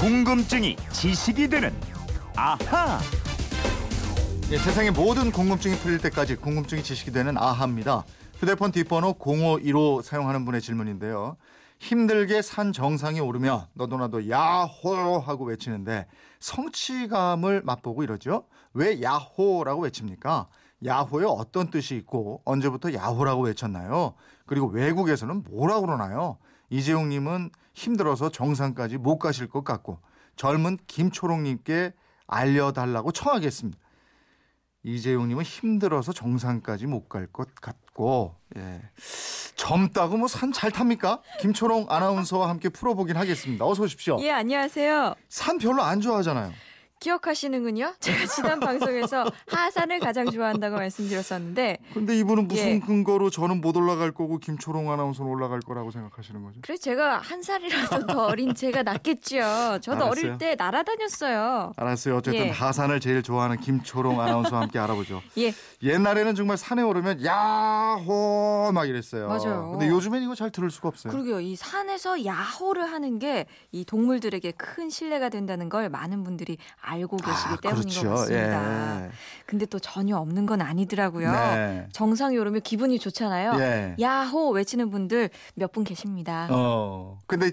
궁금증이 지식이 되는 아하. 예, 세상의 모든 궁금증이 풀릴 때까지 궁금증이 지식이 되는 아하입니다. 휴대폰 뒷번호 0515 사용하는 분의 질문인데요. 힘들게 산 정상에 오르면 너도 나도 야호 하고 외치는데 성취감을 맛보고 이러죠. 왜 야호라고 외칩니까? 야호에 어떤 뜻이 있고 언제부터 야호라고 외쳤나요? 그리고 외국에서는 뭐라고 그러나요? 이재용 님은 힘들어서 정상까지 못 가실 것 같고 젊은 김초롱님께 알려달라고 청하겠습니다. 이재용님은 힘들어서 정상까지 못 갈 것 같고 예. 젊다고 뭐 산 잘 탑니까? 김초롱 아나운서와 함께 풀어보긴 하겠습니다. 어서 오십시오. 예, 안녕하세요. 산 별로 안 좋아하잖아요. 기억하시는군요. 제가 지난 방송에서 하산을 가장 좋아한다고 말씀드렸었는데 근데 이분은 무슨 예. 근거로 저는 못 올라갈 거고 김초롱 아나운서는 올라갈 거라고 생각하시는 거죠? 그래서 제가 한 살이라도 더 어린 제가 낫겠죠. 저도 알았어요. 어릴 때 날아다녔어요. 알았어요. 어쨌든 예. 하산을 제일 좋아하는 김초롱 아나운서와 함께 알아보죠. 예, 옛날에는 정말 산에 오르면 야호 막 이랬어요. 맞아요. 근데 요즘엔 이거 잘 들을 수가 없어요. 그러게요. 이 산에서 야호를 하는 게 이 동물들에게 큰 신뢰가 된다는 걸 많은 분들이 알고 계시기 때문인 것 같습니다. 예. 근데 또 전혀 없는 건 아니더라고요. 네. 정상에 오르면 기분이 좋잖아요. 예. 야호 외치는 분들 몇 분 계십니다. 어. 근데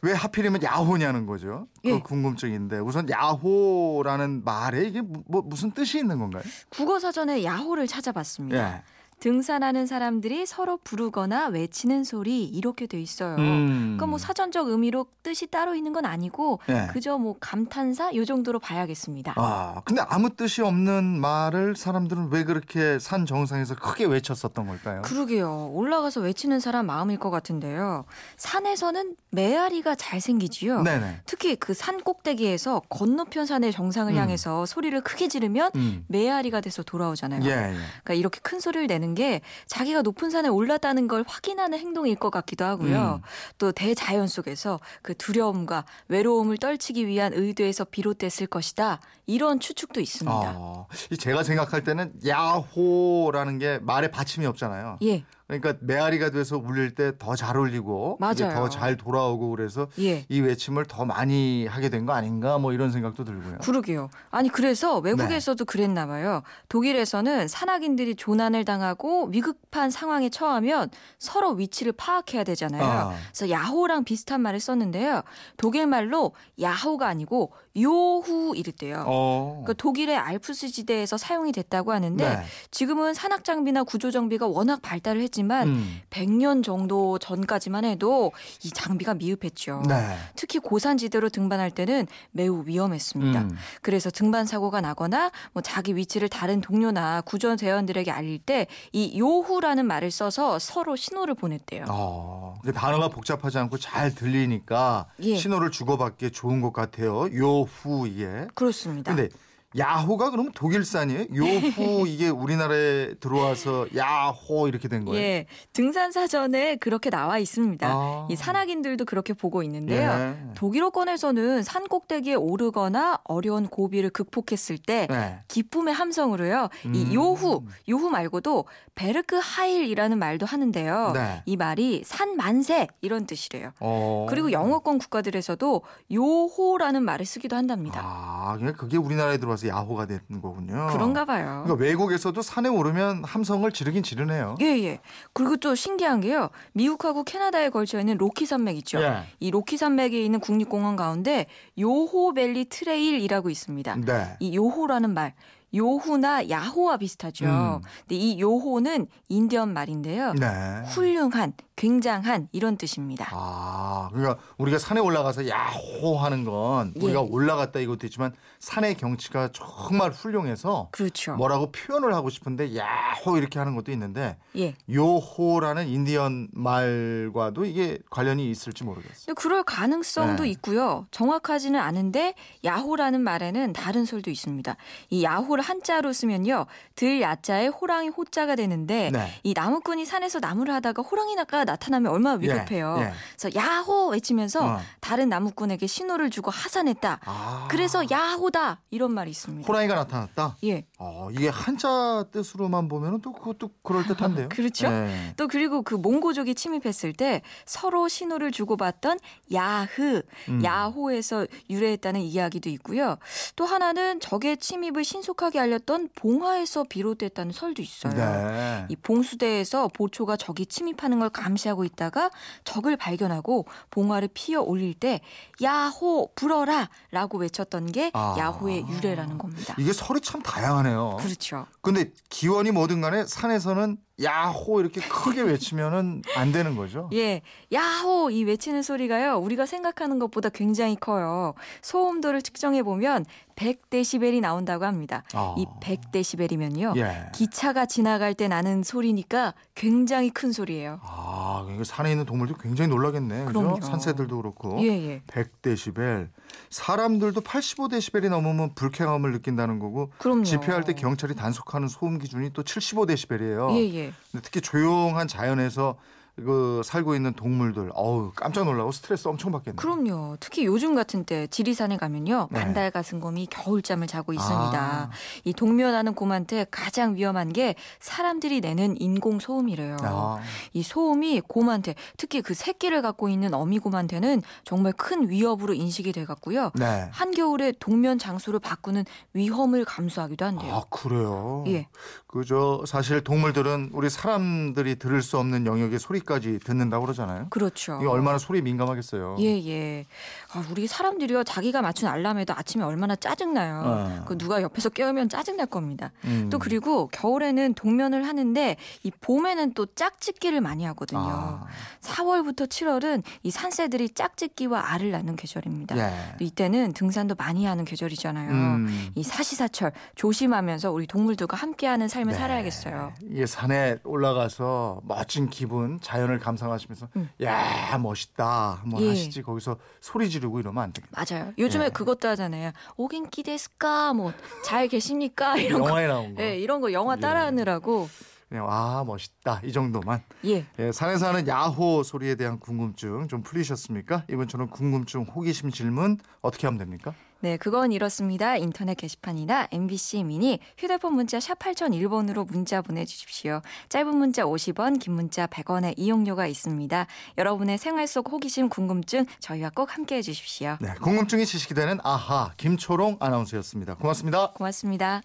왜 하필이면 야호냐는 거죠? 그 예. 궁금증인데 우선 야호라는 말에 이게 뭐, 뭐 무슨 뜻이 있는 건가요? 국어 사전에 야호를 찾아봤습니다. 예. 등산하는 사람들이 서로 부르거나 외치는 소리 이렇게 돼 있어요. 음. 그러니까 뭐 사전적 의미로 뜻이 따로 있는 건 아니고 예. 그저 뭐 감탄사 요 정도로 봐야겠습니다. 아, 근데 아무 뜻이 없는 말을 사람들은 왜 그렇게 산 정상에서 크게 외쳤었던 걸까요? 그러게요. 올라가서 외치는 사람 마음일 것 같은데요. 산에서는 메아리가 잘 생기지요. 네네. 특히 그 산 꼭대기에서 건너편 산의 정상을 음. 향해서 소리를 크게 지르면 음. 메아리가 돼서 돌아오잖아요. 예, 예. 그러니까 이렇게 큰 소리를 내는 게 자기가 높은 산에 올랐다는 걸 확인하는 행동일 것 같기도 하고요. 음. 또 대자연 속에서 그 두려움과 외로움을 떨치기 위한 의도에서 비롯됐을 것이다. 이런 추측도 있습니다. 아, 이 제가 생각할 때는 야호라는 게 말에 받침이 없잖아요. 예, 그러니까 메아리가 돼서 울릴 때 더 잘 울리고. 더 잘 돌아오고 그래서 예. 이 외침을 더 많이 하게 된 거 아닌가 뭐 이런 생각도 들고요. 그러게요. 아니 그래서 네. 외국에서도 그랬나 봐요. 독일에서는 산악인들이 조난을 당하고 위급한 상황에 처하면 서로 위치를 파악해야 되잖아요. 아. 그래서 야호랑 비슷한 말을 썼는데요. 독일 말로 야호가 아니고 요후 이랬대요. 어. 그러니까 독일의 알프스 지대에서 사용이 됐다고 하는데 네. 지금은 산악 장비나 구조 장비가 워낙 발달을 했지 만 음. 100년 정도 전까지만 해도 이 장비가 미흡했죠. 네. 특히 고산지대로 등반할 때는 매우 위험했습니다. 음. 그래서 등반 사고가 나거나 뭐 자기 위치를 다른 동료나 구조 대원들에게 알릴 때 이 요후라는 말을 써서 서로 신호를 보냈대요. 어, 그 단어가 복잡하지 않고 잘 들리니까 예. 신호를 주고받기에 좋은 것 같아요. 요후 이게. 그렇습니다. 근데 야호가 그러면 독일산이에요? 요후 이게 우리나라에 들어와서 야호 이렇게 된 거예요? 예, 등산 사전에 그렇게 나와 있습니다. 아. 이 산악인들도 그렇게 보고 있는데요. 예. 독일어권에서는 산 꼭대기에 오르거나 어려운 고비를 극복했을 때 네. 기쁨의 함성으로요. 음. 이 요후, 요후 말고도 Berg Heil이라는 말도 하는데요. 네. 이 말이 산 만세 이런 뜻이래요. 어. 그리고 영어권 국가들에서도 yoho라는 말을 쓰기도 한답니다. 아, 그냥 그게 우리나라에 들어와서 야호가 된 거군요. 그런가 봐요. 그러니까 외국에서도 산에 오르면 함성을 지르긴 지르네요. 예, 예. 그리고 또 신기한 게요. 미국하고 캐나다에 걸쳐 있는 로키 산맥 있죠. 예. 이 로키 산맥에 있는 국립공원 가운데 Yoho Valley Trail이라고 있습니다. 네. 이 yoho라는 말, 요후나 야호와 비슷하죠. 음. 근데 이 요호는 인디언 말인데요. 네. 훌륭한, 굉장한 이런 뜻입니다. 아, 그러니까 우리가 산에 올라가서 야호 하는 건 우리가 예. 올라갔다 이것도 있지만 산의 경치가 정말 훌륭해서 그렇죠. 뭐라고 표현을 하고 싶은데 야호 이렇게 하는 것도 있는데 예. 요호라는 인디언 말과도 이게 관련이 있을지 모르겠어요. 그럴 가능성도 네. 있고요. 정확하지는 않은데 야호라는 말에는 다른 설도 있습니다. 이 야호 를 한자로 쓰면요. 들 야자에 호랑이 호자가 되는데 네. 이 나무꾼이 산에서 나무를 하다가 호랑이가 나타나면 얼마나 예, 위급해요. 예. 그래서 야호 외치면서 어. 다른 나무꾼에게 신호를 주고 하산했다. 아. 그래서 야호다 이런 말이 있습니다. 호랑이가 나타났다. 예. 어, 이게 한자 뜻으로만 보면은 또 그것도 그럴 듯한데요. 그렇죠. 네. 또 그리고 그 몽고족이 침입했을 때 서로 신호를 주고받던 야흐, 음. 야호에서 유래했다는 이야기도 있고요. 또 하나는 적의 침입을 신속하게 알렸던 봉화에서 비롯됐다는 설도 있어요. 네. 이 봉수대에서 보초가 적이 침입하는 걸 감시하고 있다가 적을 발견하고 봉화를 피어 올릴 때 야호 불어라 라고 외쳤던 게 아. 야호의 유래라는 겁니다. 이게 설이 참 다양하네요. 그렇죠. 근데 기원이 뭐든 간에 산에서는 야호 이렇게 크게 외치면은 안 되는 거죠. 예, 야호 이 외치는 소리가요. 우리가 생각하는 것보다 굉장히 커요. 소음도를 측정해 보면 100데시벨이 나온다고 합니다. 아. 이 100데시벨이면요. 예. 기차가 지나갈 때 나는 소리니까 굉장히 큰 소리예요. 아, 이거 산에 있는 동물도 굉장히 놀라겠네. 그죠? 산새들도 그렇고. 예, 예. 100데시벨. 사람들도 85데시벨이 넘으면 불쾌감을 느낀다는 거고 그럼요. 집회할 때 경찰이 단속하는 소음 기준이 또 75데시벨이에요. 예, 예. 근데 특히 조용한 자연에서 그 살고 있는 동물들 어우 깜짝 놀라고 스트레스 엄청 받겠네요. 그럼요. 특히 요즘 같은 때 지리산에 가면요. 네. 반달 가슴곰이 겨울잠을 자고 있습니다. 아. 이 동면하는 곰한테 가장 위험한 게 사람들이 내는 인공 소음이래요. 아, 이 소음이 곰한테 특히 그 새끼를 갖고 있는 어미곰한테는 정말 큰 위협으로 인식이 돼 갖고요. 네. 한겨울에 동면 장소를 바꾸는 위험을 감수하기도 한대요. 아 그래요. 예. 그저 사실 동물들은 우리 사람들이 들을 수 없는 영역의 소리 까지 듣는다고 그러잖아요. 그렇죠. 이게 얼마나 소리에 민감하겠어요. 예, 예. 아, 우리 사람들이요, 자기가 맞춘 알람에도 아침에 얼마나 짜증나요. 어. 그 누가 옆에서 깨우면 짜증날 겁니다. 음. 또 그리고 겨울에는 동면을 하는데 이 봄에는 또 짝짓기를 많이 하거든요. 아, 4월부터 7월은 이 산새들이 짝짓기와 알을 낳는 계절입니다. 예. 또 이때는 등산도 많이 하는 계절이잖아요. 음. 이 사시사철 조심하면서 우리 동물들과 함께하는 삶을 네. 살아야겠어요. 이게 산에 올라가서 멋진 기분, 자연 을 감상하시면서 음. 야 멋있다 한번 예. 하시지 거기서 소리 지르고 이러면 안 되겠다. 맞아요. 요즘에 네. 그것도 하잖아요. 오겐키 데스까 뭐 잘 계십니까 이런 거. 영화에 나온 거. 예, 이런 거 영화 예. 따라하느라고 그냥 와 멋있다 이 정도만. 예. 예, 산에서 하는 야호 소리에 대한 궁금증 좀 풀리셨습니까? 이번처럼 궁금증, 호기심 질문 어떻게 하면 됩니까? 네, 그건 이렇습니다. 인터넷 게시판이나 MBC 미니 휴대폰 문자 샵 8001번으로 문자 보내주십시오. 짧은 문자 50원, 긴 문자 100원의 이용료가 있습니다. 여러분의 생활 속 호기심, 궁금증 저희와 꼭 함께해 주십시오. 네, 궁금증이 지식이 되는 아하 김초롱 아나운서였습니다. 고맙습니다. 고맙습니다.